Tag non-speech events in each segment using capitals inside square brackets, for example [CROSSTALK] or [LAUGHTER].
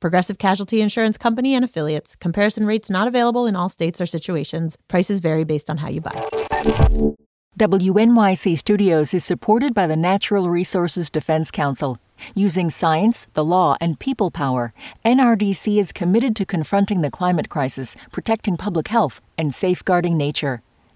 Progressive Casualty Insurance Company and affiliates. Comparison rates not available in all states or situations. Prices vary based on how you buy. WNYC Studios is supported by the Natural Resources Defense Council. Using science, the law, and people power, NRDC is committed to confronting the climate crisis, protecting public health, and safeguarding nature.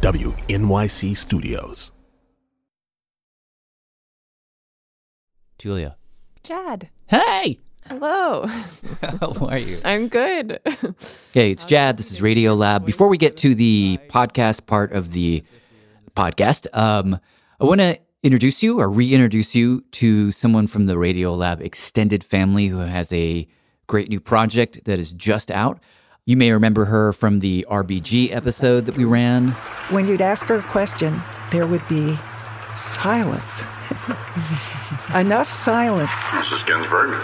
WNYC Studios. Julia. Jad. Hey! Hello. [LAUGHS] How are you? I'm good. Hey, it's Jad. This is Radio Lab. Before we get to the podcast part of the podcast, um, I want to introduce you or reintroduce you to someone from the Radio Lab extended family who has a great new project that is just out. You may remember her from the RBG episode that we ran. When you'd ask her a question, there would be silence. [LAUGHS] Enough silence. Mrs. Ginsburg.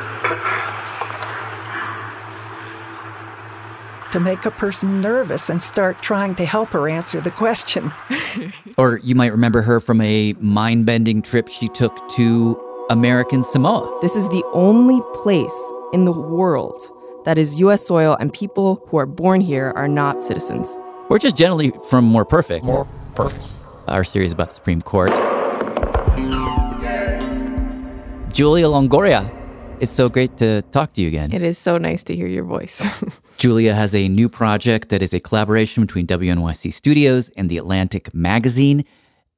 to make a person nervous and start trying to help her answer the question. [LAUGHS] Or you might remember her from a mind bending trip she took to American Samoa. This is the only place in the world that is U.S. soil, and people who are born here are not citizens. We're just generally from More Perfect. More Perfect. Our series about the Supreme Court. Julia Longoria, it's so great to talk to you again. It is so nice to hear your voice. [LAUGHS] Julia has a new project that is a collaboration between WNYC Studios and The Atlantic Magazine,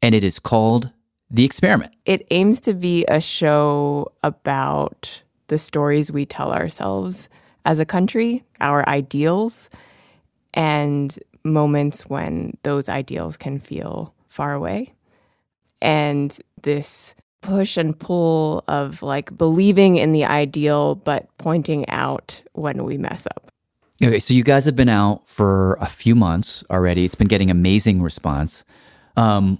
and it is called The Experiment. it aims to be a show about the stories we tell ourselves as a country, our ideals, and moments when those ideals can feel far away. And this push and pull of like believing in the ideal, but pointing out when we mess up. Okay, so you guys have been out for a few months already. It's been getting amazing response. Um,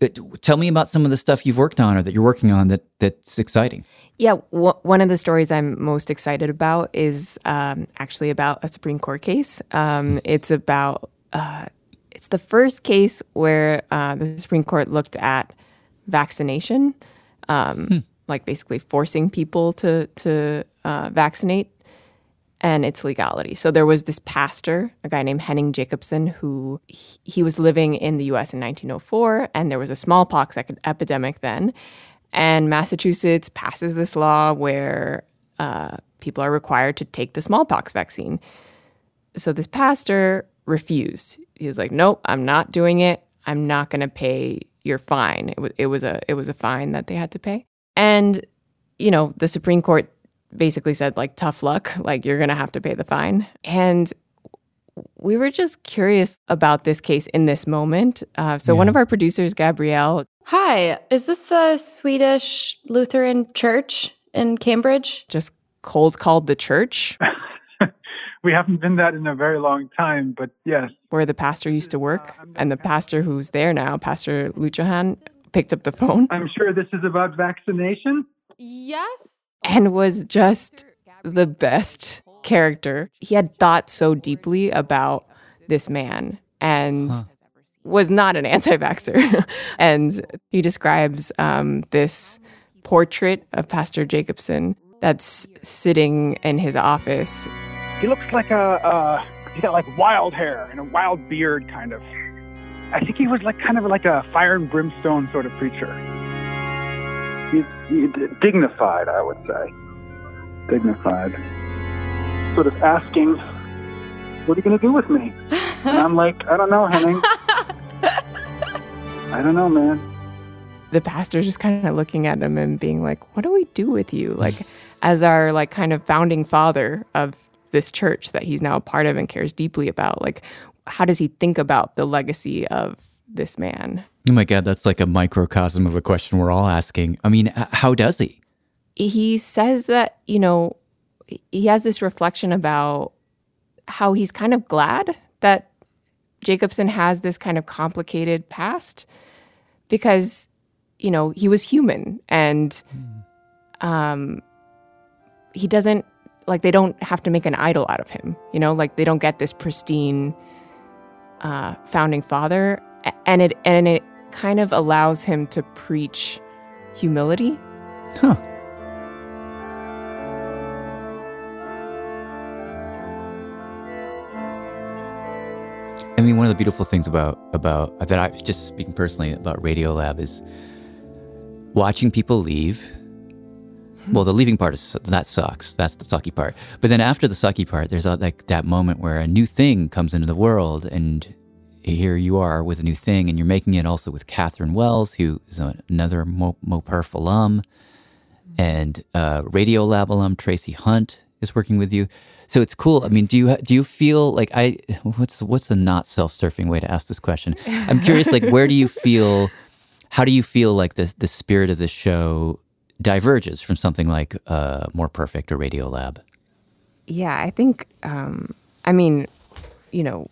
it- tell me about some of the stuff you've worked on or that you're working on that that's exciting. Yeah, w- one of the stories I'm most excited about is um, actually about a Supreme Court case. Um, it's about uh, it's the first case where uh, the Supreme Court looked at vaccination, um, like basically forcing people to to uh, vaccinate and its legality. So there was this pastor, a guy named Henning Jacobson, who he, was living in the U.S. in 1904, and there was a smallpox epidemic then. And Massachusetts passes this law where uh, people are required to take the smallpox vaccine. So this pastor refused. He was like, "Nope, I'm not doing it. I'm not going to pay your fine." It was it was a it was a fine that they had to pay. And you know, the Supreme Court basically said like tough luck, like you're going to have to pay the fine. And we were just curious about this case in this moment. Uh, so one of our producers, Gabrielle, Hi, is this the Swedish Lutheran Church in Cambridge? just cold called the church [LAUGHS] we haven't been that in a very long time, but yes. where the pastor used to work, and the pastor who's there now, Pastor Luchahan, picked up the phone I'm sure this is about vaccination. Yes. And was just the best character. He had thought so deeply about this man and was not an anti vaxxer. [LAUGHS] and he describes um, this portrait of Pastor Jacobson that's sitting in his office. He looks like a, uh, he's got like wild hair and a wild beard, kind of. I think he was like kind of like a fire and brimstone sort of preacher. He's, he's dignified, I would say. Dignified. Sort of asking, what are you going to do with me? And I'm like, I don't know, Henning. [LAUGHS] I don't know, man. The pastor's just kind of looking at him and being like, "What do we do with you?" Like, [LAUGHS] as our like kind of founding father of this church that he's now a part of and cares deeply about. Like, how does he think about the legacy of this man? Oh my God, that's like a microcosm of a question we're all asking. I mean, how does he? He says that, you know, he has this reflection about how he's kind of glad that Jacobson has this kind of complicated past because, you know, he was human and um, he doesn't, like, they don't have to make an idol out of him, you know, like, they don't get this pristine uh, founding father. And it, and it kind of allows him to preach humility. Huh. I mean, one of the beautiful things about about that I just speaking personally about Radiolab is watching people leave. Hmm. Well, the leaving part is that sucks. That's the sucky part. But then after the sucky part, there's a, like that moment where a new thing comes into the world, and here you are with a new thing, and you're making it also with Catherine Wells, who is another Mo, MoPerf alum, and uh, Radiolab alum Tracie Hunte is working with you. So it's cool. I mean, do you do you feel like I? What's what's a not self-surfing way to ask this question? I'm curious. Like, where do you feel? How do you feel like the the spirit of the show diverges from something like uh, More Perfect or Radiolab? Yeah, I think, um, I mean, you know,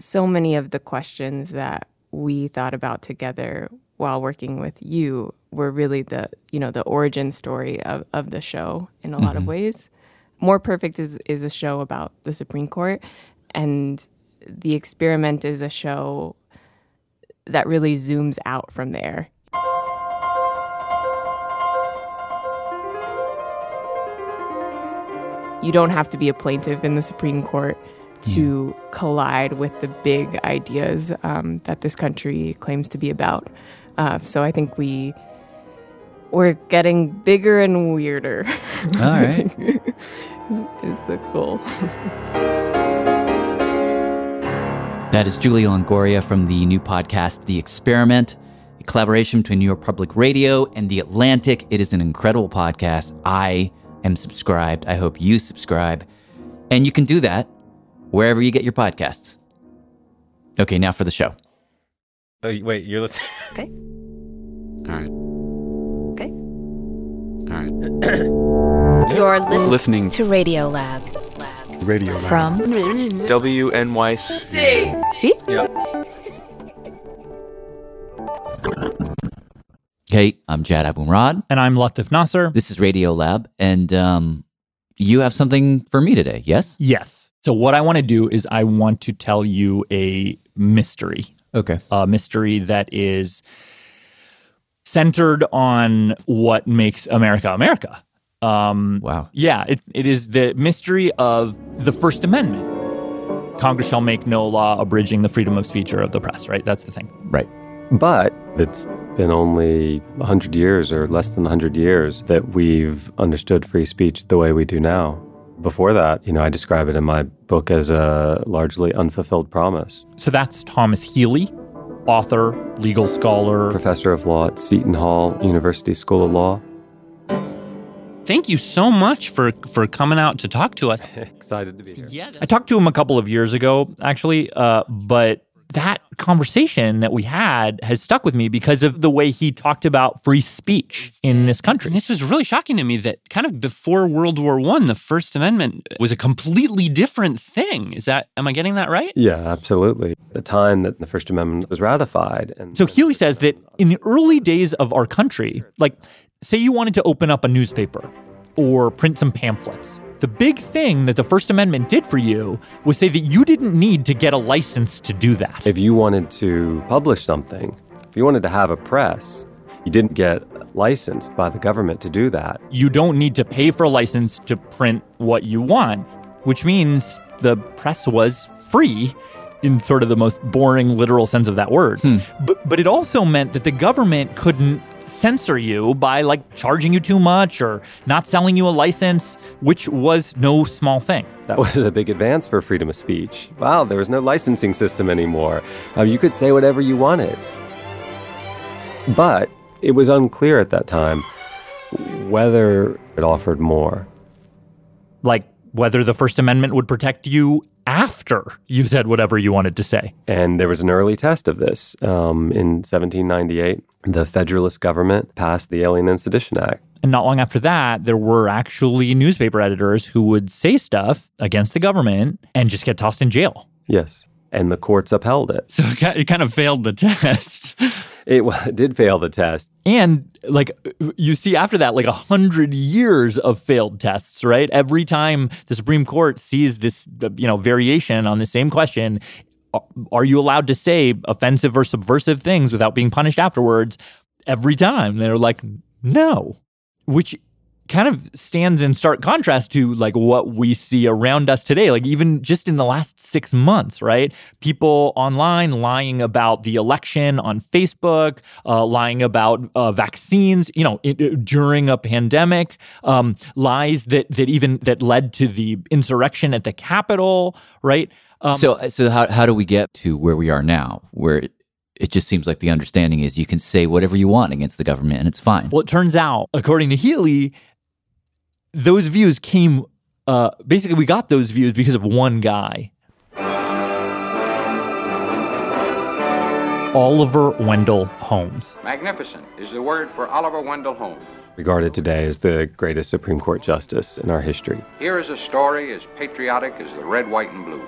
so many of the questions that we thought about together while working with you were really the, you know, the origin story of, of the show in a lot of mm-hmm. ways. More Perfect is, is a show about the Supreme Court, and The Experiment is a show that really zooms out from there. You don't have to be a plaintiff in the Supreme Court to collide with the big ideas um, that this country claims to be about. Uh, so I think we we're getting bigger and weirder. All right. [LAUGHS] is the goal. [LAUGHS] That is Julia Longoria from the new podcast, The Experiment, a collaboration between New York Public Radio and The Atlantic. It is an incredible podcast. I am subscribed. I hope you subscribe. And you can do that wherever you get your podcasts. Okay, now for the show. Oh, wait, you're listening. [LAUGHS] Okay. All right. Okay. All right. [CLEARS THROAT] You're listening, Listening to Radio Lab. Radio Lab. From WNYC. See? Yeah. Hey, I'm Jad Abumrad. And I'm Latif Nasser. This is Radio Lab, and um, you have something for me today, yes? Yes. So, what I want to do is I want to tell you a mystery, Okay. a mystery that is centered on what makes America America. Um, Wow. yeah, it, it is the mystery of the First Amendment. Congress shall make no law abridging the freedom of speech or of the press, right? That's the thing. Right. But it's been only 100 years or less than 100 years that we've understood free speech the way we do now. Before that, you know, I describe it in my book as a largely unfulfilled promise. So, that's Thomas Healy, author, legal scholar. Professor of law at Seton Hall University School of Law. Thank you so much for for coming out to talk to us. [LAUGHS] Excited to be here. Yeah. I talked to him a couple of years ago, actually, uh, but that conversation that we had has stuck with me because of the way he talked about free speech in this country. And this was really shocking to me that kind of before World War One, the First Amendment was a completely different thing. Is that am I getting that right? Yeah, absolutely. The time that the First Amendment was ratified. And So Healy says that in the early days of our country, like say you wanted to open up a newspaper or print some pamphlets, the big thing that the First Amendment did for you was say that you didn't need to get a license to do that. if you wanted to publish something, if you wanted to have a press, you didn't get licensed by the government to do that. You don't need to pay for a license to print what you want, which means the press was free in sort of the most boring literal sense of that word. Hmm. But but it also meant that the government couldn't censor you by like charging you too much or not selling you a license, which was no small thing. That was a big advance for freedom of speech. Wow, there was no licensing system anymore. Uh, you could say whatever you wanted. But it was unclear at that time whether it offered more. Like whether the First Amendment would protect you after you said whatever you wanted to say. And there was an early test of this. Um, in 1798, the Federalist government passed the Alien and Sedition Act. And not long after that, there were actually newspaper editors who would say stuff against the government and just get tossed in jail. Yes. And the courts upheld it. So it kind of failed the [LAUGHS] test. [LAUGHS] it did fail the test. And like you see after that, like a hundred years of failed tests, right? Every time the Supreme Court sees this, you know, variation on the same question, are you allowed to say offensive or subversive things without being punished afterwards? Every time they're like, no, which kind of stands in stark contrast to like what we see around us today like even just in the last 6 months right people online lying about the election on Facebook uh, lying about uh, vaccines you know it, it, during a pandemic um, lies that that even that led to the insurrection at the capitol right um, so so how how do we get to where we are now where it just seems like the understanding is you can say whatever you want against the government and it's fine. Well, it turns out, according to Healy, those views came uh, basically we got those views because of one guy. Oliver wendell holmes. Magnificent is the word for oliver wendell holmes. Regarded today as the greatest supreme court justice in our history. Here is a story as patriotic as the red white and blue.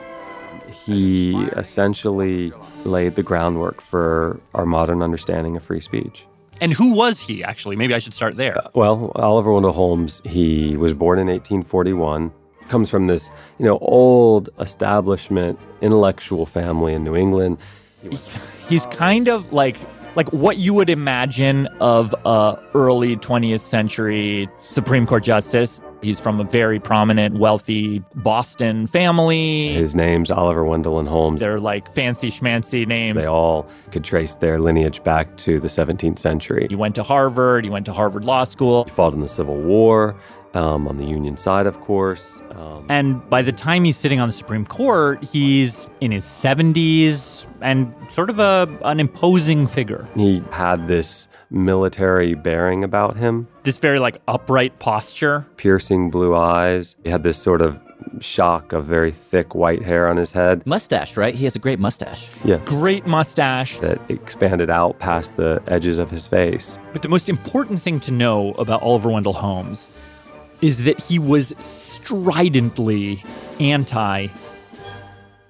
He essentially laid the groundwork for our modern understanding of free speech and who was he, actually? Maybe I should start there. Uh, well, Oliver Wendell Holmes, he was born in 1841, comes from this, you know, old establishment intellectual family in New England. He's kind of like like what you would imagine of a early 20th century Supreme Court justice. He's from a very prominent, wealthy Boston family. His name's Oliver Wendell and Holmes. They're like fancy schmancy names. They all could trace their lineage back to the 17th century. He went to Harvard. He went to Harvard Law School. He fought in the Civil War. Um, on the Union side, of course. Um, and by the time he's sitting on the Supreme Court, he's in his 70s and sort of a, an imposing figure. He had this military bearing about him, this very like upright posture, piercing blue eyes. He had this sort of shock of very thick white hair on his head. Mustache, right? He has a great mustache. Yes. Great mustache. That expanded out past the edges of his face. But the most important thing to know about Oliver Wendell Holmes is that he was stridently anti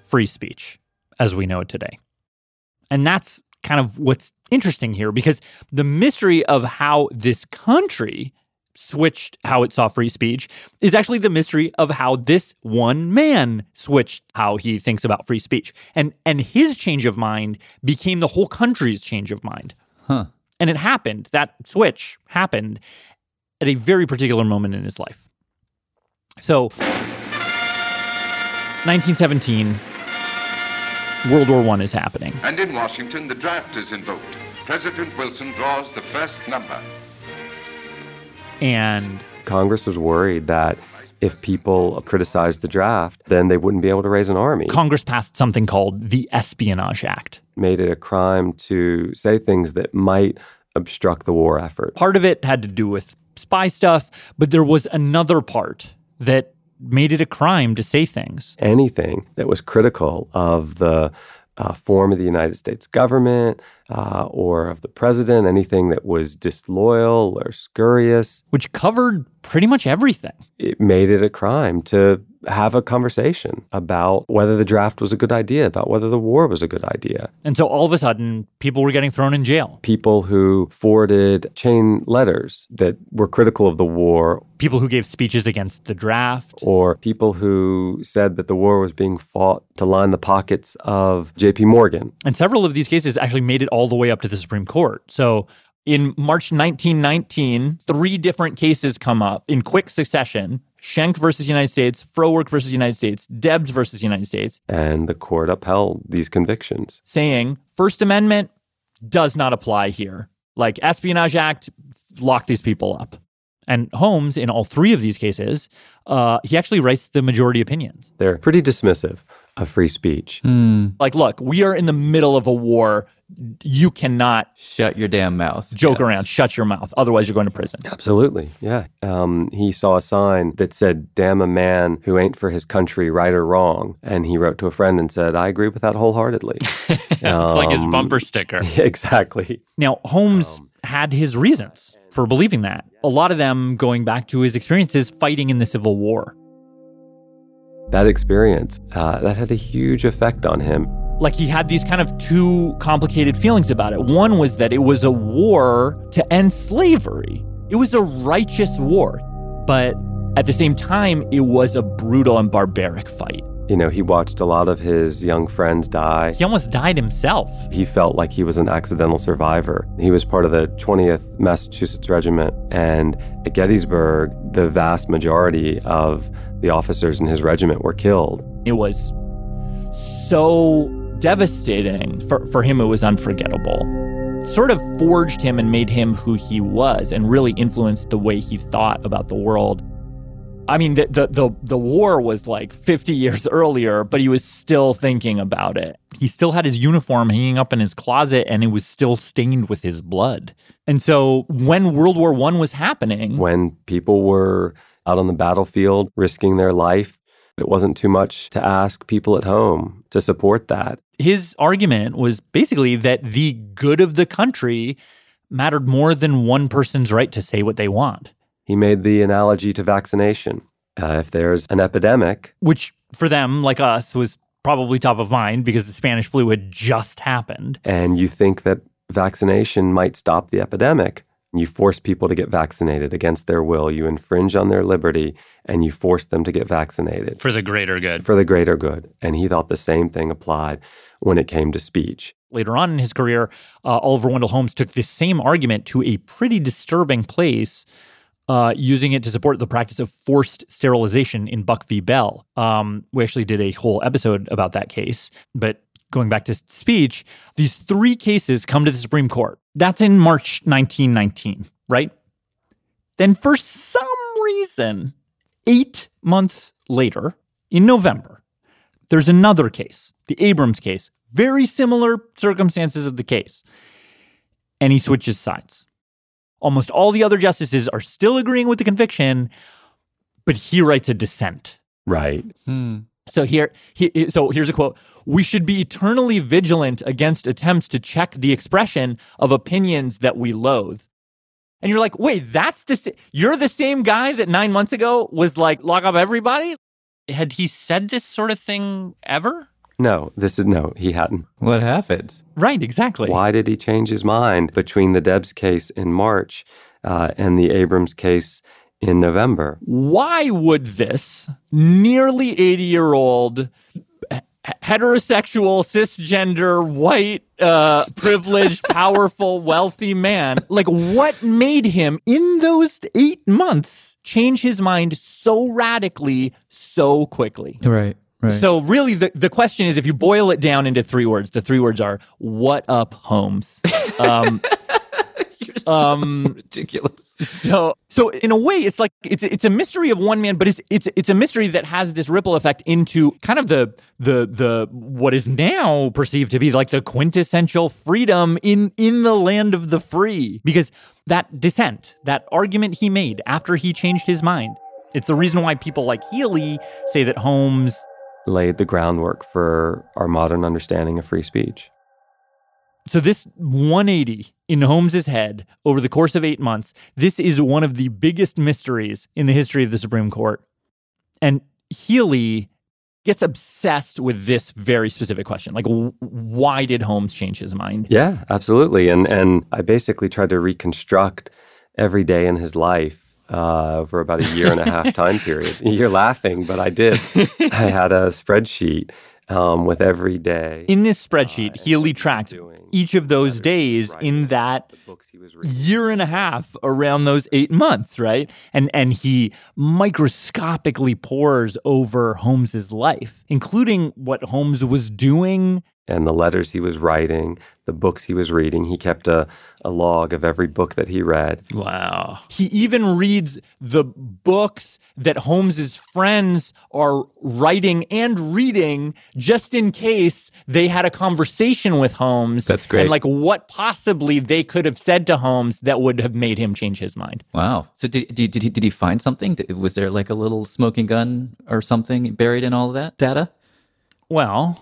free speech as we know it today. And that's kind of what's interesting here because the mystery of how this country switched how it saw free speech is actually the mystery of how this one man switched how he thinks about free speech. And and his change of mind became the whole country's change of mind. Huh. And it happened. That switch happened at a very particular moment in his life. So 1917 World War I is happening. And in Washington, the draft is invoked. President Wilson draws the first number. And Congress was worried that if people criticized the draft, then they wouldn't be able to raise an army. Congress passed something called the Espionage Act. Made it a crime to say things that might obstruct the war effort. Part of it had to do with spy stuff, but there was another part that made it a crime to say things. Anything that was critical of the uh, form of the United States government uh, or of the president, anything that was disloyal or scurrious. Which covered pretty much everything. It made it a crime to have a conversation about whether the draft was a good idea, about whether the war was a good idea. And so all of a sudden, people were getting thrown in jail. People who forwarded chain letters that were critical of the war. People who gave speeches against the draft. Or people who said that the war was being fought to line the pockets of JP Morgan. And several of these cases actually made it all the way up to the Supreme Court. So in March 1919, three different cases come up in quick succession Schenck versus United States, Frohwerk versus United States, Debs versus United States. And the court upheld these convictions, saying First Amendment does not apply here. like Espionage Act, lock these people up. And Holmes, in all three of these cases, uh, he actually writes the majority opinions. They're pretty dismissive of free speech. Like, look, we are in the middle of a war. You cannot shut your damn mouth. Joke around. Shut your mouth. Otherwise, you're going to prison. Absolutely, yeah. Um, he saw a sign that said, Damn a man who ain't for his country, right or wrong. And he wrote to a friend and said, I agree with that wholeheartedly. [LAUGHS] it's like his Um, bumper sticker. [LAUGHS] exactly. Now, Holmes had his reasons for believing that. A lot of them going back to his experiences fighting in the Civil War. That experience, uh, that had a huge effect on him. Like he had these kind of two complicated feelings about it. One was that it was a war to end slavery, it was a righteous war. But at the same time, it was a brutal and barbaric fight. You know, he watched a lot of his young friends die. He almost died himself. He felt like he was an accidental survivor. He was part of the 20th Massachusetts Regiment, and at Gettysburg, the vast majority of the officers in his regiment were killed. It was so devastating. For, for him, it was unforgettable. Sort of forged him and made him who he was and really influenced the way he thought about the world. I mean, the, the, the, the war was like 50 years earlier, but he was still thinking about it. He still had his uniform hanging up in his closet and it was still stained with his blood. And so when World War I was happening, When people were out on the battlefield risking their life, it wasn't too much to ask people at home to support that. his argument was basically that the good of the country mattered more than one person's right to say what they want, He made the analogy to vaccination. Uh, if there's an epidemic, which for them, like us, was probably top of mind because the Spanish flu had just happened. and you think that vaccination might stop the epidemic, you force people to get vaccinated against their will, you infringe on their liberty, and you force them to get vaccinated For the greater good. for the greater good. And he thought the same thing applied when it came to speech. Later on in his career, uh, Oliver Wendell Holmes took this same argument to a pretty disturbing place, uh, using it to support the practice of forced sterilization in Buck v. Bell. Um, we actually did a whole episode about that case. But going back to speech, these three cases come to the Supreme Court. That's in March 1919, right? Then, for some reason, eight months later, in November, there's another case, the Abrams case, very similar circumstances of the case. And he switches sides. Almost all the other justices are still agreeing with the conviction, but he writes a dissent. Right. Hmm. So here, he, so here's a quote: "We should be eternally vigilant against attempts to check the expression of opinions that we loathe." And you're like, "Wait, that's the sa- you're the same guy that nine months ago was like lock up everybody." Had he said this sort of thing ever? No, this is no, he hadn't. What happened? Right, exactly. Why did he change his mind between the Debs case in March uh, and the Abrams case in November? Why would this nearly 80 year old heterosexual, cisgender, white, uh, privileged, [LAUGHS] powerful, wealthy man, like what made him in those eight months change his mind so radically, so quickly? Right. Right. So really the, the question is if you boil it down into three words, the three words are what up Holmes? [LAUGHS] Um, um ridiculous. [LAUGHS] so so in a way it's like it's it's a mystery of one man but it's it's it's a mystery that has this ripple effect into kind of the the the what is now perceived to be like the quintessential freedom in in the land of the free because that dissent that argument he made after he changed his mind it's the reason why people like Healy say that Holmes Laid the groundwork for our modern understanding of free speech. So this 180 in Holmes's head over the course of 8 months, this is one of the biggest mysteries in the history of the Supreme Court. And Healy gets obsessed with this very specific question. Like w- why did Holmes change his mind? Yeah, absolutely. And and I basically tried to reconstruct every day in his life uh, over about a year and a half [LAUGHS] time period. You're laughing, but I did. I had a spreadsheet um, with every day. In this spreadsheet, Healy tracked each of those days in that year and a half around those eight months, right? And and he microscopically pores over Holmes's life, including what Holmes was doing and the letters he was writing, the books he was reading. He kept a, a log of every book that he read. Wow. He even reads the books that Holmes's friends are writing and reading just in case they had a conversation with Holmes. That's great. And like what possibly they could have said to Holmes that would have made him change his mind. Wow. So did, did, did, he, did he find something? Was there like a little smoking gun or something buried in all of that data? Well,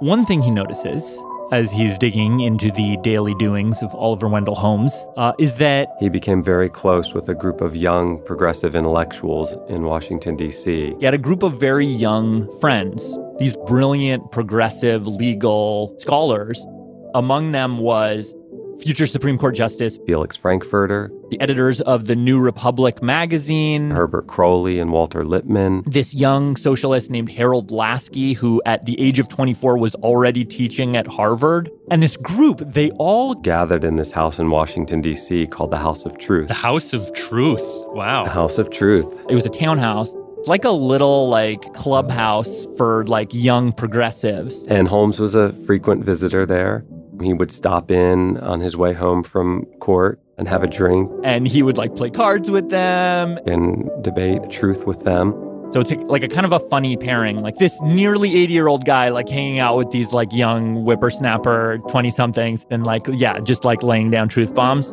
one thing he notices as he's digging into the daily doings of Oliver Wendell Holmes uh, is that He became very close with a group of young progressive intellectuals in Washington, D.C. he had a group of very young friends, these brilliant, progressive legal scholars. Among them was future Supreme Court Justice, Felix Frankfurter, the editors of the New Republic magazine, Herbert Croly, and Walter Lippmann. this young socialist named Harold Laski, who at the age of 24 was already teaching at Harvard. And this group, they all gathered in this house in Washington, D.C., called the House of Truth. The House of Truth. Wow. The House of Truth. It was a townhouse, like a little like clubhouse for like young progressives. And Holmes was a frequent visitor there. He would stop in on his way home from court and have a drink And he would like play cards with them. and debate truth with them. So it's like a kind of a funny pairing. Like this nearly 80 year old guy, like hanging out with these like young whippersnapper 20 somethings and like, yeah, just like laying down truth bombs.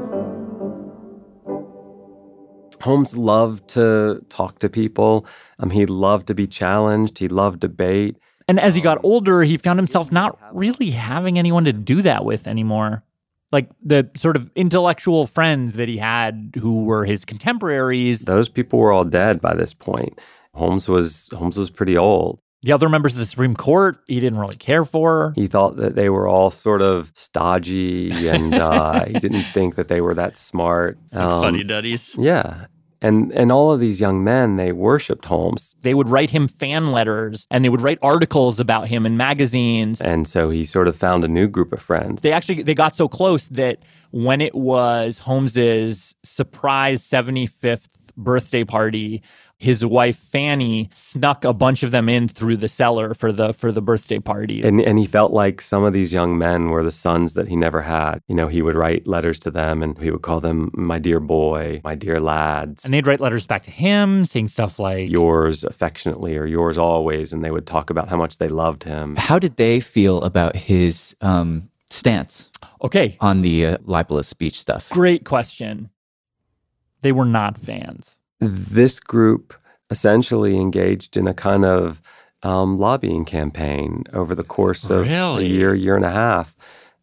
Holmes loved to talk to people. Um, he loved to be challenged. He loved debate. And as he got older, he found himself not really having anyone to do that with anymore. Like the sort of intellectual friends that he had who were his contemporaries. Those people were all dead by this point. Holmes was Holmes was pretty old. The other members of the Supreme Court, he didn't really care for. He thought that they were all sort of stodgy, and uh, he [LAUGHS] didn't think that they were that smart. Um, Fuddy duddies. Yeah, and and all of these young men they worshipped Holmes, They would write him fan letters and they would write articles about him in magazines. and so he sort of found a new group of friends. They actually they got so close that when it was Holmes's surprise 75th birthday party, his wife Fanny snuck a bunch of them in through the cellar for the for the birthday party. And and he felt like some of these young men were the sons that he never had. You know, he would write letters to them, and he would call them "my dear boy," "my dear lads." and they'd write letters back to him saying stuff like yours affectionately or yours always and they would talk about how much they loved him How did they feel about his um, stance Okay, on the uh, libelous speech stuff? great question. They were not fans. This group essentially engaged in a kind of um, lobbying campaign over the course of Really? a year year and a half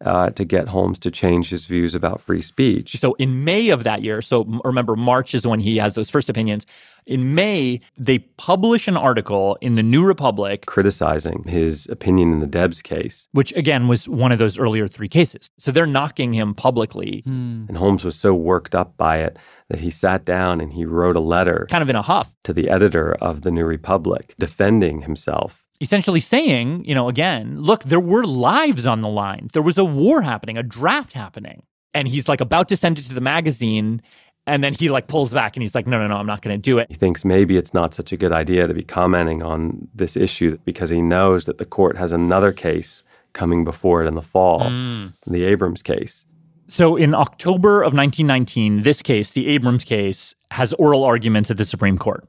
uh, to get holmes to change his views about free speech So in May of that year, so remember March is when he has those first opinions. In May, they publish an article in the New Republic, criticizing his opinion in the debs case which again was one of those earlier three cases. So they're knocking him publicly, hmm. and holmes was so worked up by it that he sat down and he wrote a letter kind of in a huff, to the editor of the new republic defending himself essentially saying, you know, again, look, there were lives on the line. There was a war happening, a draft happening. And he's like about to send it to the magazine. And then he like pulls back and he's like, no, no, no, I'm not going to do it. He thinks maybe it's not such a good idea to be commenting on this issue because he knows that the court has another case coming before it in the fall, mm. the Abrams case. So in October of 1919, this case, the Abrams case, has oral arguments at the Supreme Court.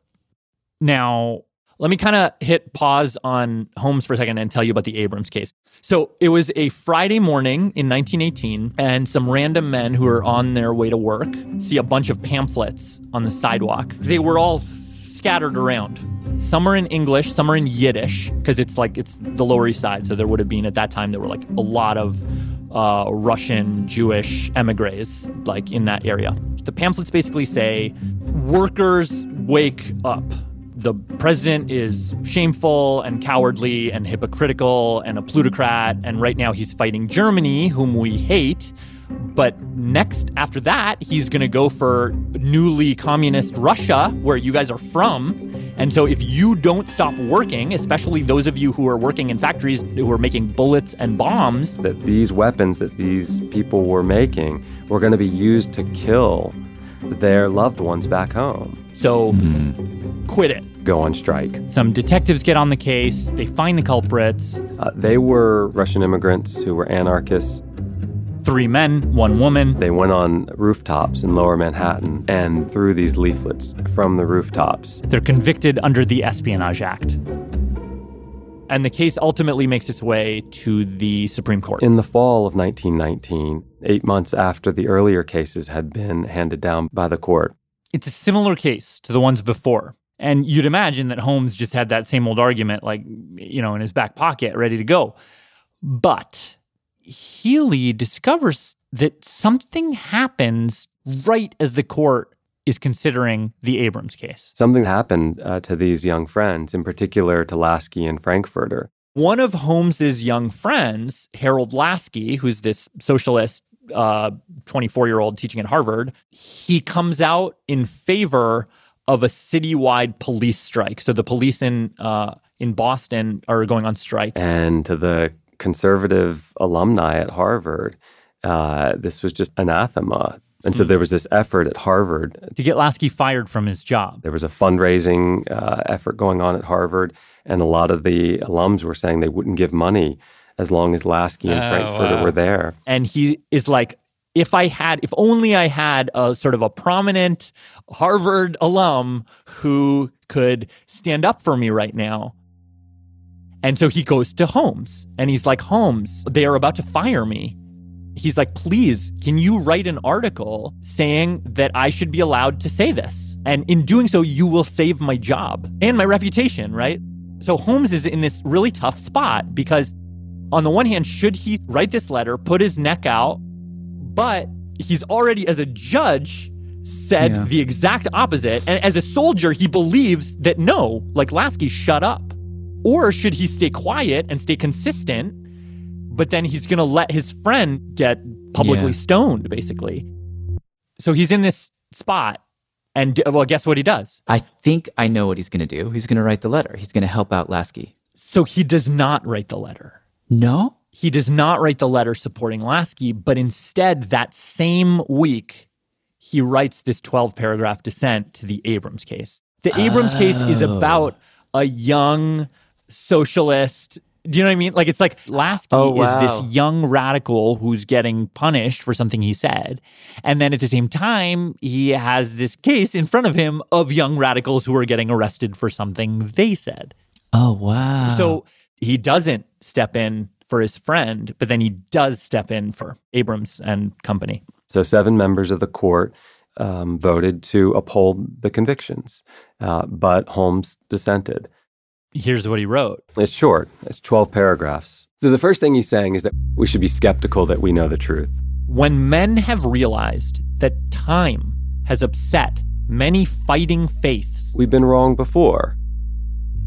Now, let me kind of hit pause on Holmes for a second and tell you about the Abrams case. So it was a Friday morning in 1918, and some random men who are on their way to work see a bunch of pamphlets on the sidewalk. They were all scattered around. Some are in English, some are in Yiddish, because it's like it's the Lower East Side. So there would have been at that time there were like a lot of uh, Russian Jewish emigres like in that area. The pamphlets basically say, "Workers, wake up." The president is shameful and cowardly and hypocritical and a plutocrat, and right now he's fighting Germany, whom we hate. But next, after that, he's going to go for newly communist Russia, where you guys are from. And so, if you don't stop working, especially those of you who are working in factories who are making bullets and bombs, That these weapons that these people were making were going to be used to kill their loved ones back home. So quit it. Go on strike. Some detectives get on the case, they find the culprits. Uh, they were Russian immigrants who were anarchists. Three men, one woman. They went on rooftops in lower Manhattan and threw these leaflets from the rooftops. They're convicted under the Espionage Act. And the case ultimately makes its way to the Supreme Court. In the fall of 1919, eight months after the earlier cases had been handed down by the court. It's a similar case to the ones before. And you'd imagine that Holmes just had that same old argument, like, you know, in his back pocket, ready to go. But Healy discovers that something happens right as the court is considering the Abrams case. Something happened uh, to these young friends, in particular to Laski and Frankfurter. One of Holmes's young friends, Harold Laski, who's this socialist 24 uh, year old teaching at Harvard, he comes out in favor of a citywide police strike. So the police in uh, in Boston are going on strike. And to the conservative alumni at Harvard, uh, this was just anathema. And so hmm. there was this effort at Harvard to get Laski fired from his job. There was a fundraising uh, effort going on at Harvard, and a lot of the alums were saying they wouldn't give money as long as Laski and oh, Frankfurter wow. were there. And he is like, if I had, if only I had a sort of a prominent Harvard alum who could stand up for me right now. And so he goes to Holmes and he's like, Holmes, they are about to fire me. He's like, please, can you write an article saying that I should be allowed to say this? And in doing so, you will save my job and my reputation, right? So Holmes is in this really tough spot because, on the one hand, should he write this letter, put his neck out, but he's already, as a judge, said yeah. the exact opposite. And as a soldier, he believes that no, like Laski, shut up. Or should he stay quiet and stay consistent? But then he's going to let his friend get publicly yeah. stoned, basically. So he's in this spot. And well, guess what he does? I think I know what he's going to do. He's going to write the letter. He's going to help out Laski. So he does not write the letter. No? He does not write the letter supporting Laski, but instead, that same week, he writes this 12 paragraph dissent to the Abrams case. The Abrams oh. case is oh. about a young socialist. Do you know what I mean? Like, it's like Laski oh, wow. is this young radical who's getting punished for something he said. And then at the same time, he has this case in front of him of young radicals who are getting arrested for something they said. Oh, wow. So he doesn't step in for his friend, but then he does step in for Abrams and company. So, seven members of the court um, voted to uphold the convictions, uh, but Holmes dissented. Here's what he wrote. It's short, it's 12 paragraphs. So, the first thing he's saying is that we should be skeptical that we know the truth. When men have realized that time has upset many fighting faiths, we've been wrong before,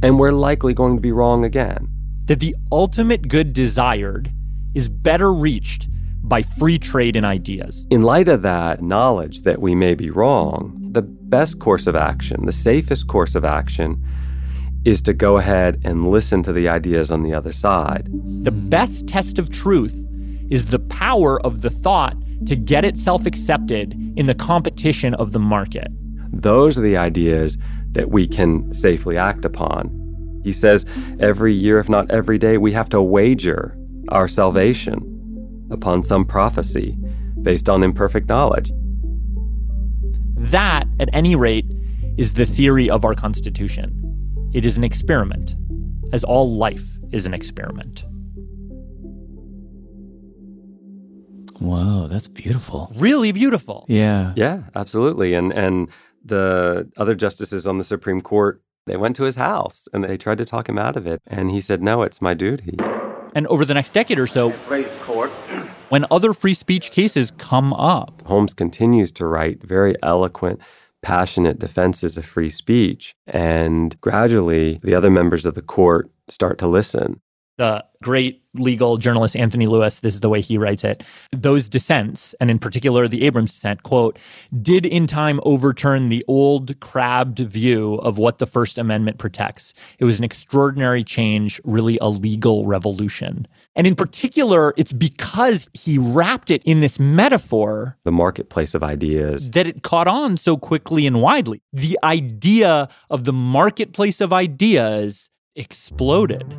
and we're likely going to be wrong again. That the ultimate good desired is better reached by free trade in ideas. In light of that knowledge that we may be wrong, the best course of action, the safest course of action, is to go ahead and listen to the ideas on the other side. The best test of truth is the power of the thought to get itself accepted in the competition of the market. Those are the ideas that we can safely act upon. He says every year, if not every day, we have to wager our salvation upon some prophecy based on imperfect knowledge. That, at any rate, is the theory of our Constitution. It is an experiment, as all life is an experiment. Whoa, that's beautiful. Really beautiful. Yeah. Yeah, absolutely. And and the other justices on the Supreme Court, they went to his house and they tried to talk him out of it. And he said, No, it's my duty. And over the next decade or so, [CLEARS THROAT] when other free speech cases come up, Holmes continues to write very eloquent, passionate defenses of free speech. And gradually, the other members of the court start to listen the great legal journalist Anthony Lewis, this is the way he writes it. Those dissents, and in particular the Abrams dissent, quote, did in time overturn the old crabbed view of what the First Amendment protects. It was an extraordinary change, really a legal revolution. And in particular, it's because he wrapped it in this metaphor the marketplace of ideas that it caught on so quickly and widely. The idea of the marketplace of ideas exploded.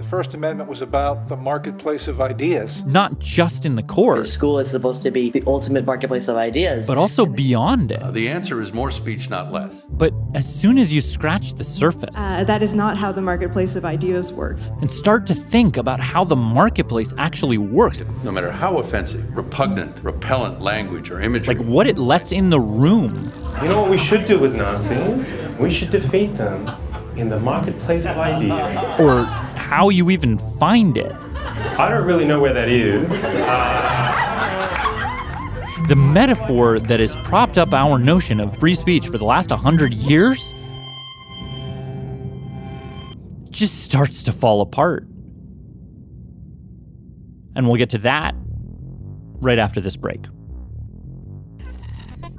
The First Amendment was about the marketplace of ideas. Not just in the court. The school is supposed to be the ultimate marketplace of ideas. But also beyond it. Uh, the answer is more speech, not less. But as soon as you scratch the surface, uh, that is not how the marketplace of ideas works. And start to think about how the marketplace actually works. No matter how offensive, repugnant, repellent language or imagery. Like what it lets in the room. You know what we should do with Nazis? We should defeat them in the marketplace of ideas. Or how you even find it. I don't really know where that is. Uh... The metaphor that has propped up our notion of free speech for the last 100 years just starts to fall apart. And we'll get to that right after this break.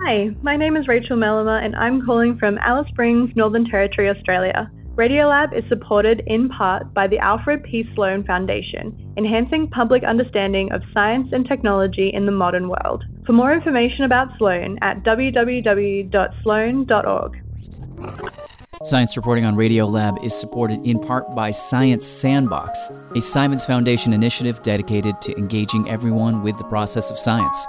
Hi, my name is Rachel Mellema, and I'm calling from Alice Springs, Northern Territory, Australia. Radiolab is supported in part by the Alfred P. Sloan Foundation, enhancing public understanding of science and technology in the modern world. For more information about Sloan at www.sloan.org. Science reporting on Radiolab is supported in part by Science Sandbox, a Simons Foundation initiative dedicated to engaging everyone with the process of science.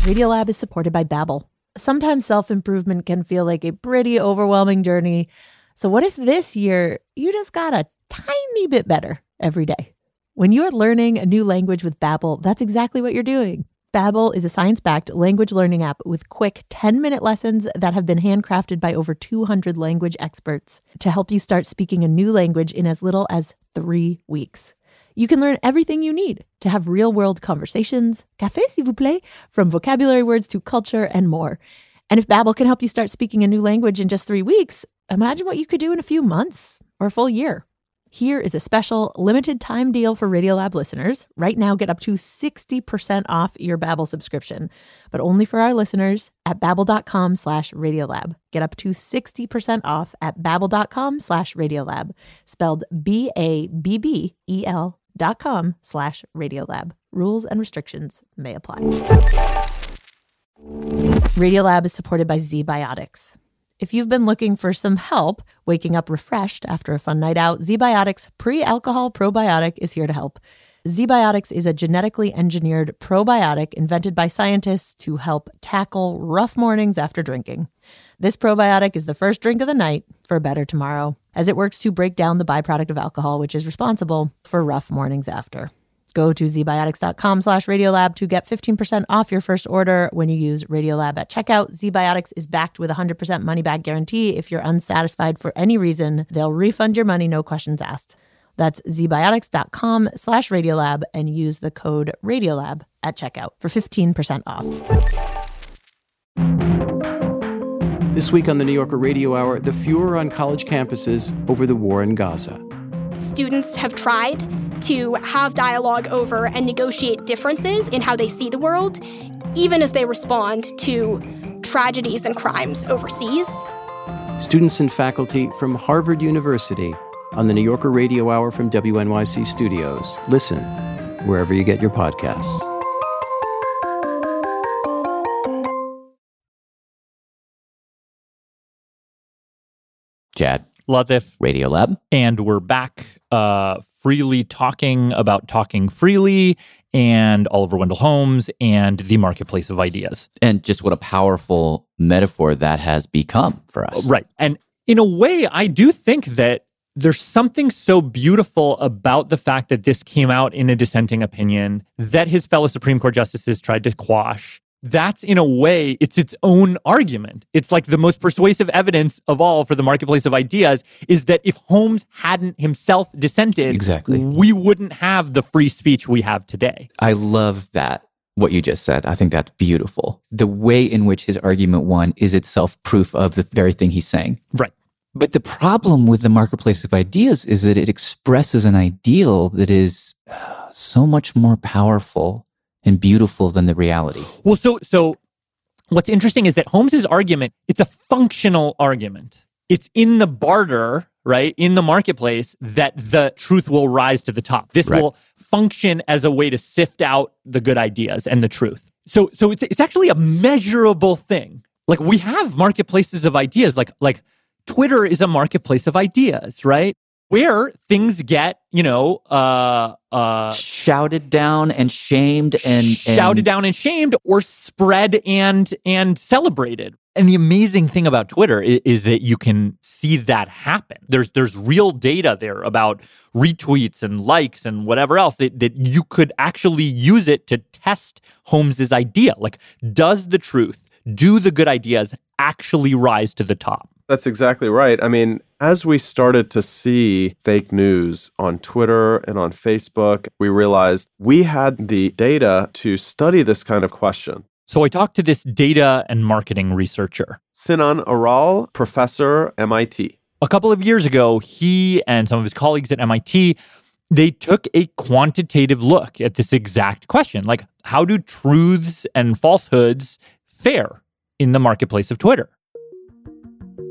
Radiolab is supported by Babbel. Sometimes self-improvement can feel like a pretty overwhelming journey. So what if this year you just got a tiny bit better every day? When you're learning a new language with Babbel, that's exactly what you're doing. Babbel is a science-backed language learning app with quick 10-minute lessons that have been handcrafted by over 200 language experts to help you start speaking a new language in as little as 3 weeks. You can learn everything you need to have real world conversations, café s'il vous plaît, from vocabulary words to culture and more. And if Babbel can help you start speaking a new language in just three weeks, imagine what you could do in a few months or a full year. Here is a special limited time deal for Radiolab listeners. Right now, get up to 60% off your Babbel subscription, but only for our listeners at babbel.com slash Radiolab. Get up to 60% off at babbel.com slash Radiolab, spelled B-A-B-B-E-L com slash Radiolab. Rules and restrictions may apply. Radiolab is supported by ZBiotics. If you've been looking for some help waking up refreshed after a fun night out, ZBiotics pre alcohol probiotic is here to help. ZBiotics is a genetically engineered probiotic invented by scientists to help tackle rough mornings after drinking. This probiotic is the first drink of the night for a better tomorrow, as it works to break down the byproduct of alcohol, which is responsible for rough mornings after. Go to zbiotics.com slash radiolab to get 15% off your first order when you use Radiolab at checkout. ZBiotics is backed with a 100% money back guarantee. If you're unsatisfied for any reason, they'll refund your money, no questions asked. That's zbiotics.com slash radiolab and use the code radiolab at checkout for 15% off. This week on the New Yorker Radio Hour, the furor on college campuses over the war in Gaza. Students have tried to have dialogue over and negotiate differences in how they see the world, even as they respond to tragedies and crimes overseas. Students and faculty from Harvard University on the New Yorker Radio Hour from WNYC Studios. Listen wherever you get your podcasts. Jad. Latif. Radiolab. And we're back uh, freely talking about talking freely and Oliver Wendell Holmes and the marketplace of ideas. And just what a powerful metaphor that has become for us. Right. And in a way, I do think that there's something so beautiful about the fact that this came out in a dissenting opinion that his fellow Supreme Court justices tried to quash that's in a way it's its own argument. It's like the most persuasive evidence of all for the marketplace of ideas is that if holmes hadn't himself dissented exactly. we wouldn't have the free speech we have today. I love that what you just said. I think that's beautiful. The way in which his argument won is itself proof of the very thing he's saying. Right. But the problem with the marketplace of ideas is that it expresses an ideal that is so much more powerful and beautiful than the reality. Well, so so what's interesting is that Holmes's argument, it's a functional argument. It's in the barter, right? In the marketplace that the truth will rise to the top. This right. will function as a way to sift out the good ideas and the truth. So so it's it's actually a measurable thing. Like we have marketplaces of ideas like like Twitter is a marketplace of ideas, right? Where things get, you know, uh, uh, shouted down and shamed and, and shouted down and shamed or spread and and celebrated. And the amazing thing about Twitter is, is, that you can see that happen. There's there's real data there about retweets and likes and whatever else that, that you could actually use it to test Holmes's idea. Like, does the truth, do the good ideas actually rise to the top? That's exactly right. I mean, as we started to see fake news on Twitter and on Facebook, we realized we had the data to study this kind of question. So I talked to this data and marketing researcher, Sinan Aral, professor, MIT. A couple of years ago, he and some of his colleagues at MIT they took a quantitative look at this exact question like how do truths and falsehoods fare in the marketplace of Twitter?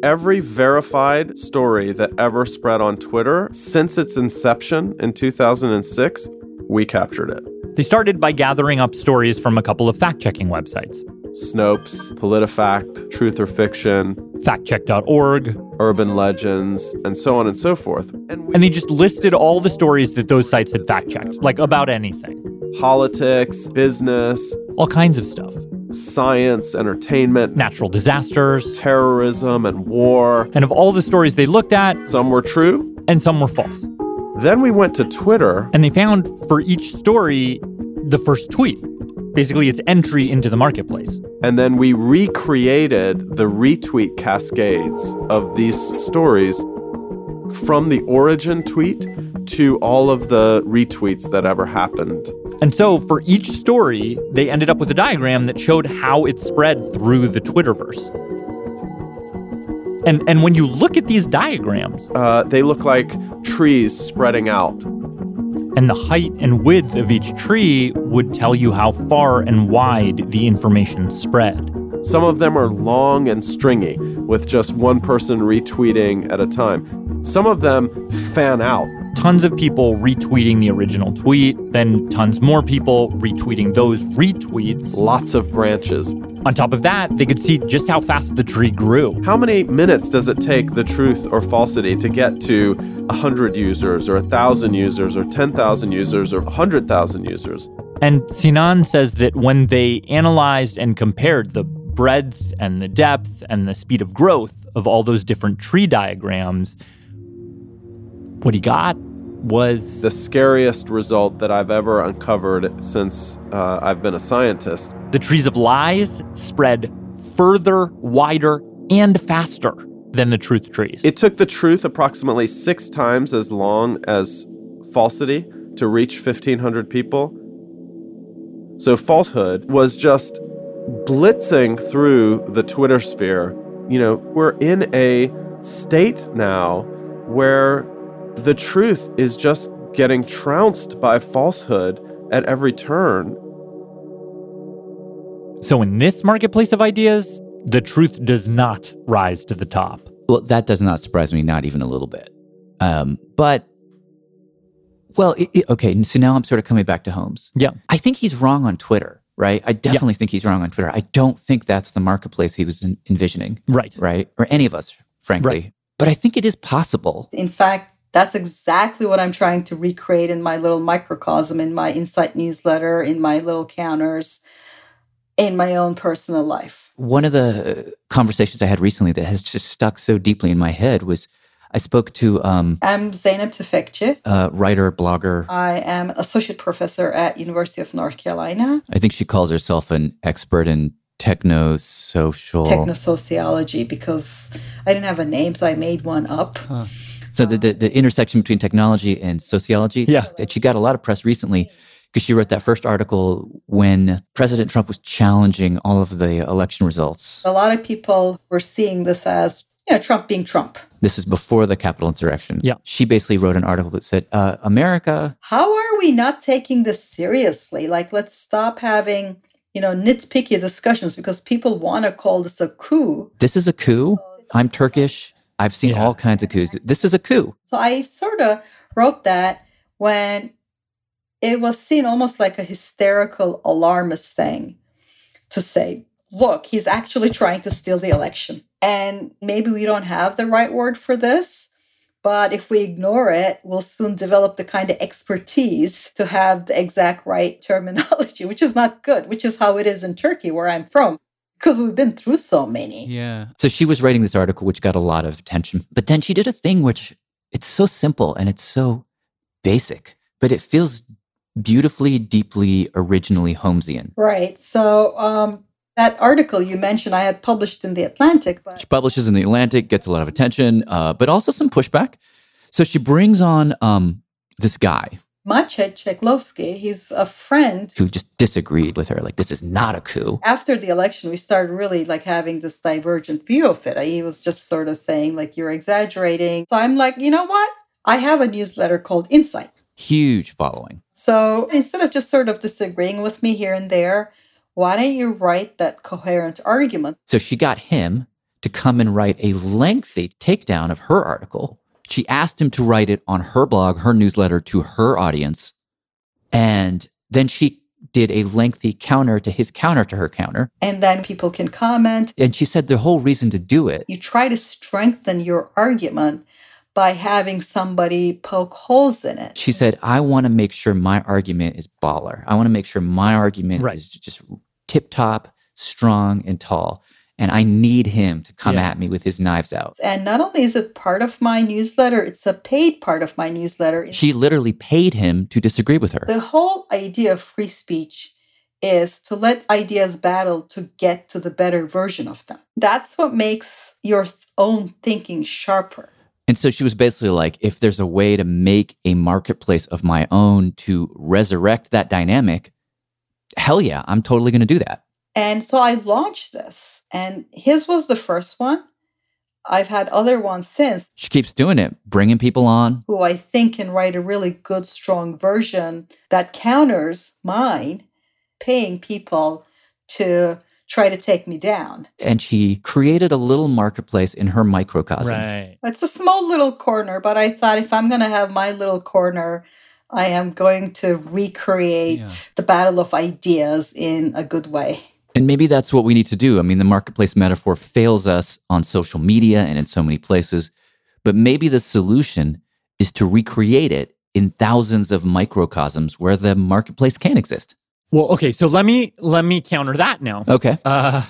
Every verified story that ever spread on Twitter since its inception in 2006, we captured it. They started by gathering up stories from a couple of fact checking websites Snopes, PolitiFact, Truth or Fiction, factcheck.org, Urban Legends, and so on and so forth. And, we- and they just listed all the stories that those sites had fact checked, like about anything politics, business, all kinds of stuff science, entertainment, natural disasters, terrorism, and war. And of all the stories they looked at, some were true and some were false. Then we went to Twitter. And they found for each story the first tweet, basically its entry into the marketplace. And then we recreated the retweet cascades of these stories from the origin tweet to all of the retweets that ever happened. And so for each story, they ended up with a diagram that showed how it spread through the Twitterverse. And and when you look at these diagrams, uh, they look like trees spreading out. And the height and width of each tree would tell you how far and wide the information spread. Some of them are long and stringy, with just one person retweeting at a time. Some of them fan out. Tons of people retweeting the original tweet, then tons more people retweeting those retweets. Lots of branches. On top of that, they could see just how fast the tree grew. How many minutes does it take the truth or falsity to get to 100 users, or 1,000 users, or 10,000 users, or 100,000 users? And Sinan says that when they analyzed and compared the breadth and the depth and the speed of growth of all those different tree diagrams, what he got was the scariest result that I've ever uncovered since uh, I've been a scientist. The trees of lies spread further, wider, and faster than the truth trees. It took the truth approximately six times as long as falsity to reach 1,500 people. So falsehood was just blitzing through the Twitter sphere. You know, we're in a state now where the truth is just getting trounced by falsehood at every turn. So, in this marketplace of ideas, the truth does not rise to the top. Well, that does not surprise me, not even a little bit. Um, but, well, it, it, okay, so now I'm sort of coming back to Holmes. Yeah. I think he's wrong on Twitter, right? I definitely yeah. think he's wrong on Twitter. I don't think that's the marketplace he was envisioning. Right. Right. Or any of us, frankly. Right. But I think it is possible. In fact, that's exactly what I'm trying to recreate in my little microcosm, in my Insight newsletter, in my little counters, in my own personal life. One of the conversations I had recently that has just stuck so deeply in my head was I spoke to. Um, I'm Zeynep Tufekci. A writer, blogger. I am associate professor at University of North Carolina. I think she calls herself an expert in techno-social techno-sociology because I didn't have a name, so I made one up. Huh. So the, the, the intersection between technology and sociology. Yeah, she got a lot of press recently because she wrote that first article when President Trump was challenging all of the election results. A lot of people were seeing this as you know, Trump being Trump. This is before the Capitol insurrection. Yeah. She basically wrote an article that said, uh, America. How are we not taking this seriously? Like, let's stop having, you know, nitpicky discussions because people want to call this a coup. This is a coup. I'm Turkish. I've seen yeah. all kinds of coups. This is a coup. So I sort of wrote that when it was seen almost like a hysterical alarmist thing to say, look, he's actually trying to steal the election. And maybe we don't have the right word for this, but if we ignore it, we'll soon develop the kind of expertise to have the exact right terminology, [LAUGHS] which is not good, which is how it is in Turkey, where I'm from, because we've been through so many. Yeah. So she was writing this article, which got a lot of attention. But then she did a thing which it's so simple and it's so basic, but it feels beautifully, deeply, originally Holmesian. Right. So um, that article you mentioned, I had published in the Atlantic, but She publishes in the Atlantic, gets a lot of attention, uh, but also some pushback. So she brings on um, this guy Maciej Ceglowski, he's a friend. who just disagreed with her. Like, this is not a coup. After the election, we started really like having this divergent view of it. He was just sort of saying like you're exaggerating. So I'm like, you know what? I have a newsletter called Insight. Huge following. So instead of just sort of disagreeing with me here and there, why don't you write that coherent argument? So she got him to come and write a lengthy takedown of her article. She asked him to write it on her blog, her newsletter to her audience. And then she did a lengthy counter to his counter to her counter. And then people can comment. And she said the whole reason to do it You try to strengthen your argument by having somebody poke holes in it. She said, I want to make sure my argument is baller. I want to make sure my argument is just tip top, strong, and tall. And I need him to come Yeah. at me with his knives out. And not only is it part of my newsletter, it's a paid part of my newsletter. She literally paid him to disagree with her. The whole idea of free speech is to let ideas battle to get to the better version of them. That's what makes your own thinking sharper. And so she was basically like, if there's a way to make a marketplace of my own to resurrect that dynamic, hell yeah, I'm totally going to do that. And so I launched this, and his was the first one. I've had other ones since She keeps doing it, bringing people on. who I think can write a really good, strong version that counters mine, paying people to try to take me down. And she created a little marketplace in her microcosm. Right. It's a small little corner, but I thought if I'm going to have my little corner, I am going to recreate the battle of ideas in a good way. And maybe that's what we need to do. I mean, the marketplace metaphor fails us on social media and in so many places, but maybe the solution is to recreate it in thousands of microcosms where the marketplace can exist. Well, okay, so let me let me counter that now. Okay. Uh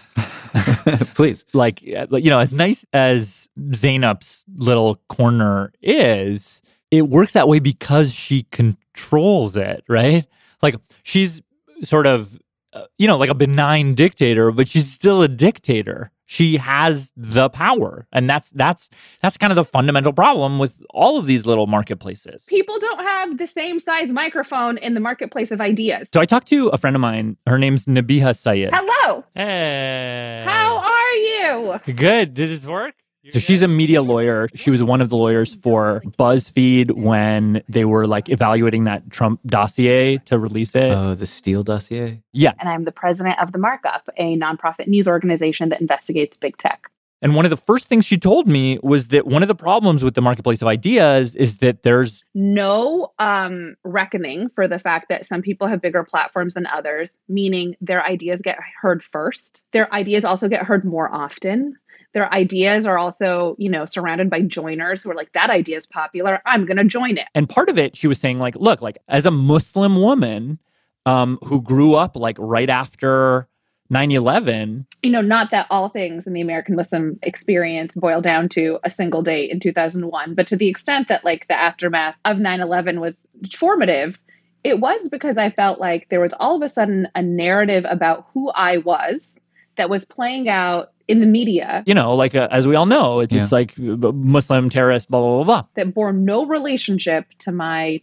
[LAUGHS] please. [LAUGHS] Like like, you know, as nice as Zeynep's little corner is, it works that way because she controls it, right? Like she's sort of uh, you know, like a benign dictator, but she's still a dictator. She has the power. And that's that's that's kind of the fundamental problem with all of these little marketplaces. People don't have the same size microphone in the marketplace of ideas. So I talked to a friend of mine. Her name's Nabiha Syed. Hello. Hey. How are you? Good. Did this work? So she's a media lawyer. She was one of the lawyers for BuzzFeed when they were like evaluating that Trump dossier to release it. Oh, the Steele dossier? Yeah. And I'm the president of The Markup, a nonprofit news organization that investigates big tech. And one of the first things she told me was that one of the problems with the marketplace of ideas is that there's No um, reckoning for the fact that some people have bigger platforms than others, meaning their ideas get heard first. Their ideas also get heard more often. Their ideas are also, you know, surrounded by joiners who are like, that idea is popular. I'm going to join it. and part of it she was saying like look like as a muslim woman um who grew up like right after 9-11 you know, not that all things in the American Muslim experience boil down to a single date in 2001, but to the extent that like the aftermath of 9 11 was formative, it was because I felt like there was all of a sudden a narrative about who I was that was playing out in the media you know like uh, as we all know it's, it's like uh, muslim terrorist blah blah blah blah that bore no relationship to my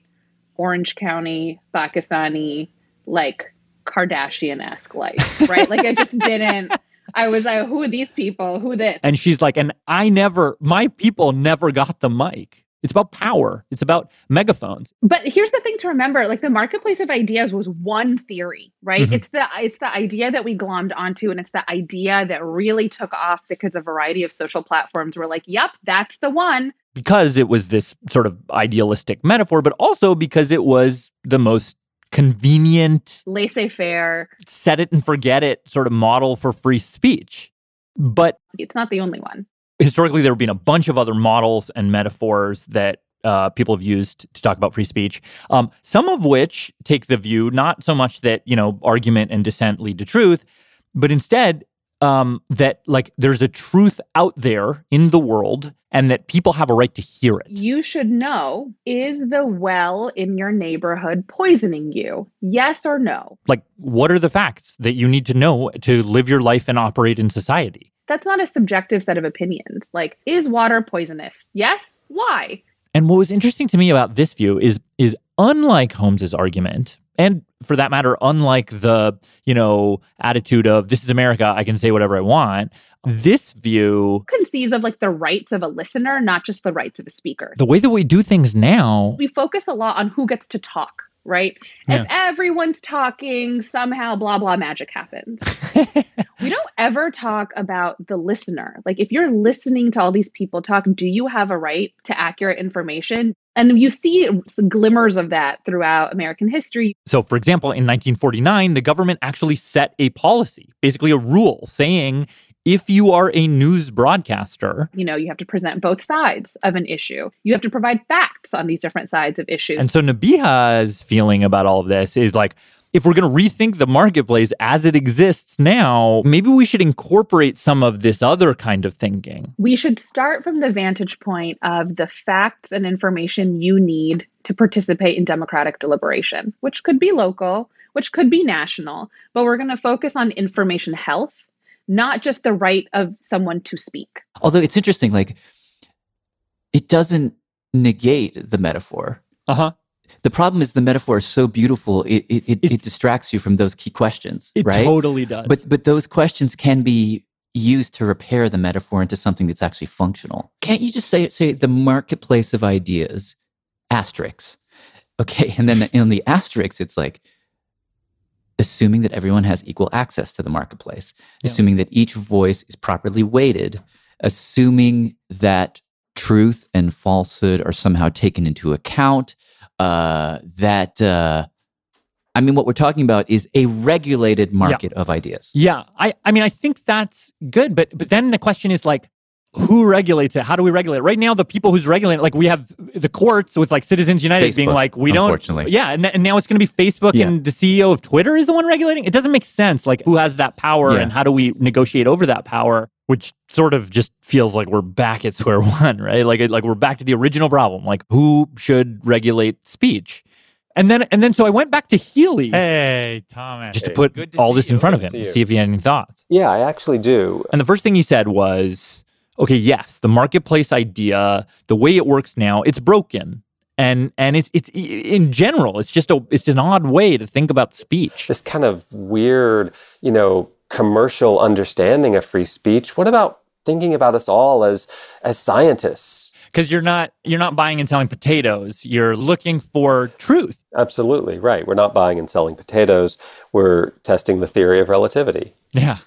Orange County, Pakistani, like Kardashian esque life, right? like I just [LAUGHS] didn't. I was like, who are these people? Who this? and she's like and i never my people never got the mic it's about power it's about megaphones But here's the thing to remember: like the marketplace of ideas was one theory, right? Mhm. It's the it's the idea that we glommed onto, and it's the idea that really took off because a variety of social platforms were like, "Yep, that's the one." because it was this sort of idealistic metaphor but also because it was the most convenient Laissez faire. set it and forget it sort of model for free speech But It's not the only one. Historically, there have been a bunch of other models and metaphors that uh, people have used to talk about free speech. Um, some of which take the view not so much that you know argument and dissent lead to truth, but instead um, that like there's a truth out there in the world, and that people have a right to hear it. You should know is the well in your neighborhood poisoning you? Yes or no? Like, what are the facts that you need to know to live your life and operate in society? That's not a subjective set of opinions. Like, is water poisonous? Yes? Why? And what was interesting to me about this view is is unlike Holmes's argument, and for that matter, unlike the you know attitude of "this is America, I can say whatever I want." This view, Conceives of like the rights of a listener, not just the rights of a speaker. the way that we do things now, We focus a lot on who gets to talk, right? Yeah. If everyone's talking, somehow blah blah magic happens. [LAUGHS] we don't ever talk about the listener. Like if you're listening to all these people talk, do you have a right to accurate information? And you see some glimmers of that throughout American history. So, for example, in 1949, the government actually set a policy, basically a rule saying if you are a news broadcaster, You know, you have to present both sides of an issue. You have to provide facts on these different sides of issues. and so Nabiha's feeling about all of this is like, if we're going to rethink the marketplace as it exists now, maybe we should incorporate some of this other kind of thinking. we should start from the vantage point of the facts and information you need to participate in democratic deliberation, which could be local, which could be national, but we're going to focus on information health, not just the right of someone to speak. Although it's interesting, like it doesn't negate the metaphor. Uh huh. The problem is the metaphor is so beautiful, it it, it, it distracts you from those key questions. It right? totally does. But but those questions can be used to repair the metaphor into something that's actually functional. Can't you just say say the marketplace of ideas, asterisks, okay, [LAUGHS] and then in the asterisks, it's like assuming that everyone has equal access to the marketplace, Yeah. assuming that each voice is properly weighted, assuming that truth and falsehood are somehow taken into account, uh, that uh, I mean, what we're talking about is a regulated market of ideas. Yeah, I, I mean, I think that's good, but but then the question is like, who regulates it? How do we regulate it? Right now, the people who's regulating, it, like we have the courts with like Citizens United being like, we don't. unfortunately. Yeah, and, th- and now it's going to be Facebook Yeah. and the CEO of Twitter is the one regulating. It doesn't make sense. Like, who has that power, Yeah. and how do we negotiate over that power? Which sort of just feels like we're back at square [LAUGHS] one, right? Like, like we're back to the original problem. Like, who should regulate speech? And then, and then, so I went back to Healy. Hey, Thomas. Just to put all this in front of him, to see see if he had any thoughts. Yeah, I actually do. And the first thing he said was, okay, yes, the marketplace idea, the way it works now, it's broken. And and it's it's in general, it's just a it's an odd way to think about speech. This kind of weird, you know, commercial understanding of free speech. What about thinking about us all as as scientists? Because you're not you're not buying and selling potatoes. You're looking for truth. Absolutely, right. We're not buying and selling potatoes. We're testing the theory of relativity. Yeah.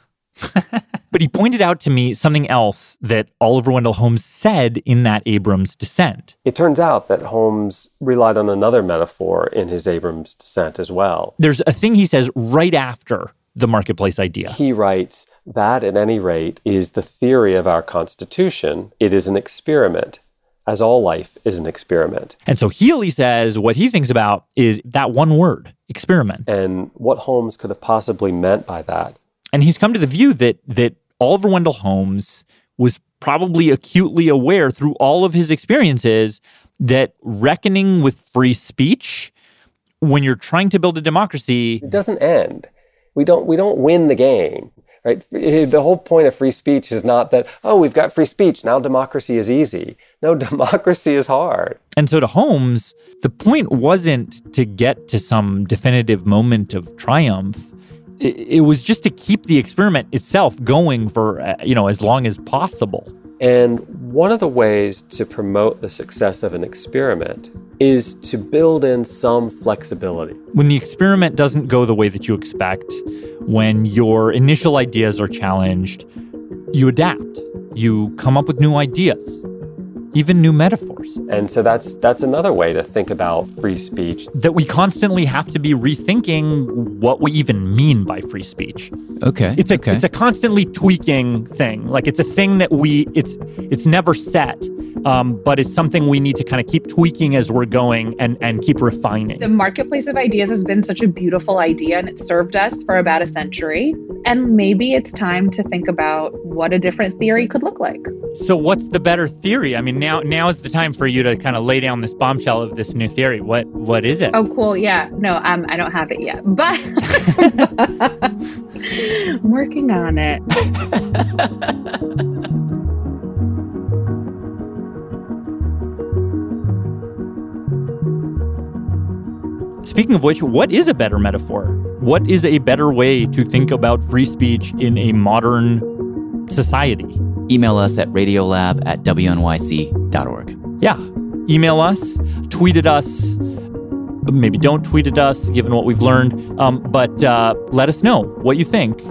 [LAUGHS] but he pointed out to me something else that Oliver Wendell Holmes said in that Abrams dissent. It turns out that Holmes relied on another metaphor in his Abrams dissent as well. There's a thing he says right after the marketplace idea. He writes that, at any rate, is the theory of our Constitution. It is an experiment, as all life is an experiment. And so Healy says what he thinks about is that one word, experiment. And what Holmes could have possibly meant by that. And he's come to the view that that Oliver Wendell Holmes was probably acutely aware through all of his experiences that reckoning with free speech when you're trying to build a democracy It doesn't end. We don't we don't win the game. Right? The whole point of free speech is not that, oh, we've got free speech, now democracy is easy. No, [LAUGHS] democracy is hard. And so to Holmes, the point wasn't to get to some definitive moment of triumph. It, it was just to keep the experiment itself going for uh, you know as long as possible. And one of the ways to promote the success of an experiment is to build in some flexibility. When the experiment doesn't go the way that you expect, when your initial ideas are challenged, you adapt. You come up with new ideas. Even new metaphors. And so that's that's another way to think about free speech. That we constantly have to be rethinking what we even mean by free speech. Okay. It's a okay. it's a constantly tweaking thing. Like it's a thing that we it's it's never set. Um, but it's something we need to kind of keep tweaking as we're going and, and keep refining. The marketplace of ideas has been such a beautiful idea and it served us for about a century. And maybe it's time to think about what a different theory could look like. So what's the better theory? I mean now now is the time for you to kind of lay down this bombshell of this new theory. What what is it? Oh cool. Yeah. No, um I don't have it yet. But [LAUGHS] I'm working on it. Speaking of which, what is a better metaphor? What is a better way to think about free speech in a modern society? Email us at radiolab at wnyc.org. Yeah. Email us, tweet at us. Maybe don't tweet at us, given what we've learned. Um, but uh, let us know what you think.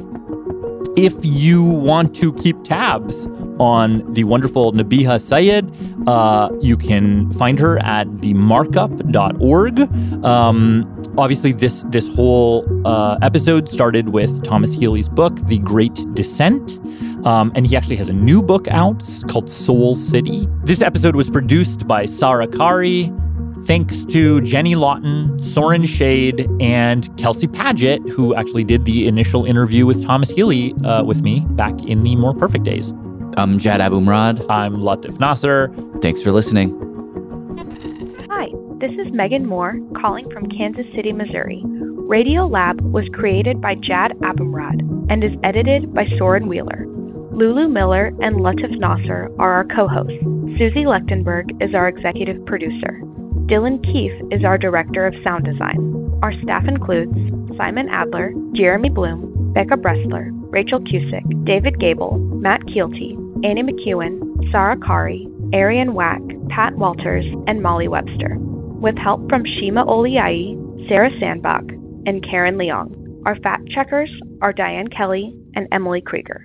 If you want to keep tabs on the wonderful Nabiha Syed, uh, you can find her at themarkup.org. Um, obviously, this this whole uh, episode started with Thomas Healy's book, The Great Dissent. Um, and he actually has a new book out called Soul City. This episode was produced by Sarah Qari. Thanks to Jenny Lawton, Soren Shade, and Kelsey Padgett, who actually did the initial interview with Thomas Healy uh, with me back in the more perfect days. I'm Jad Abumrad. I'm Latif Nasser. Thanks for listening. Hi, this is Megan Moore calling from Kansas City, Missouri. Radio Lab was created by Jad Abumrad and is edited by Soren Wheeler. Lulu Miller and Latif Nasser are our co hosts. Susie Lechtenberg is our executive producer. Dylan Keefe is our director of sound design. Our staff includes Simon Adler, Jeremy Bloom, Becca Bressler, Rachel Cusick, David Gebel, Matt Keelty, Annie McEwen, Sarah Qari, Arianne Wack, Pat Walters, and Molly Webster, with help from Shima Oliai, Sarah Sandbach, and Karen Leong. Our fact checkers are Diane Kelly and Emily Krieger.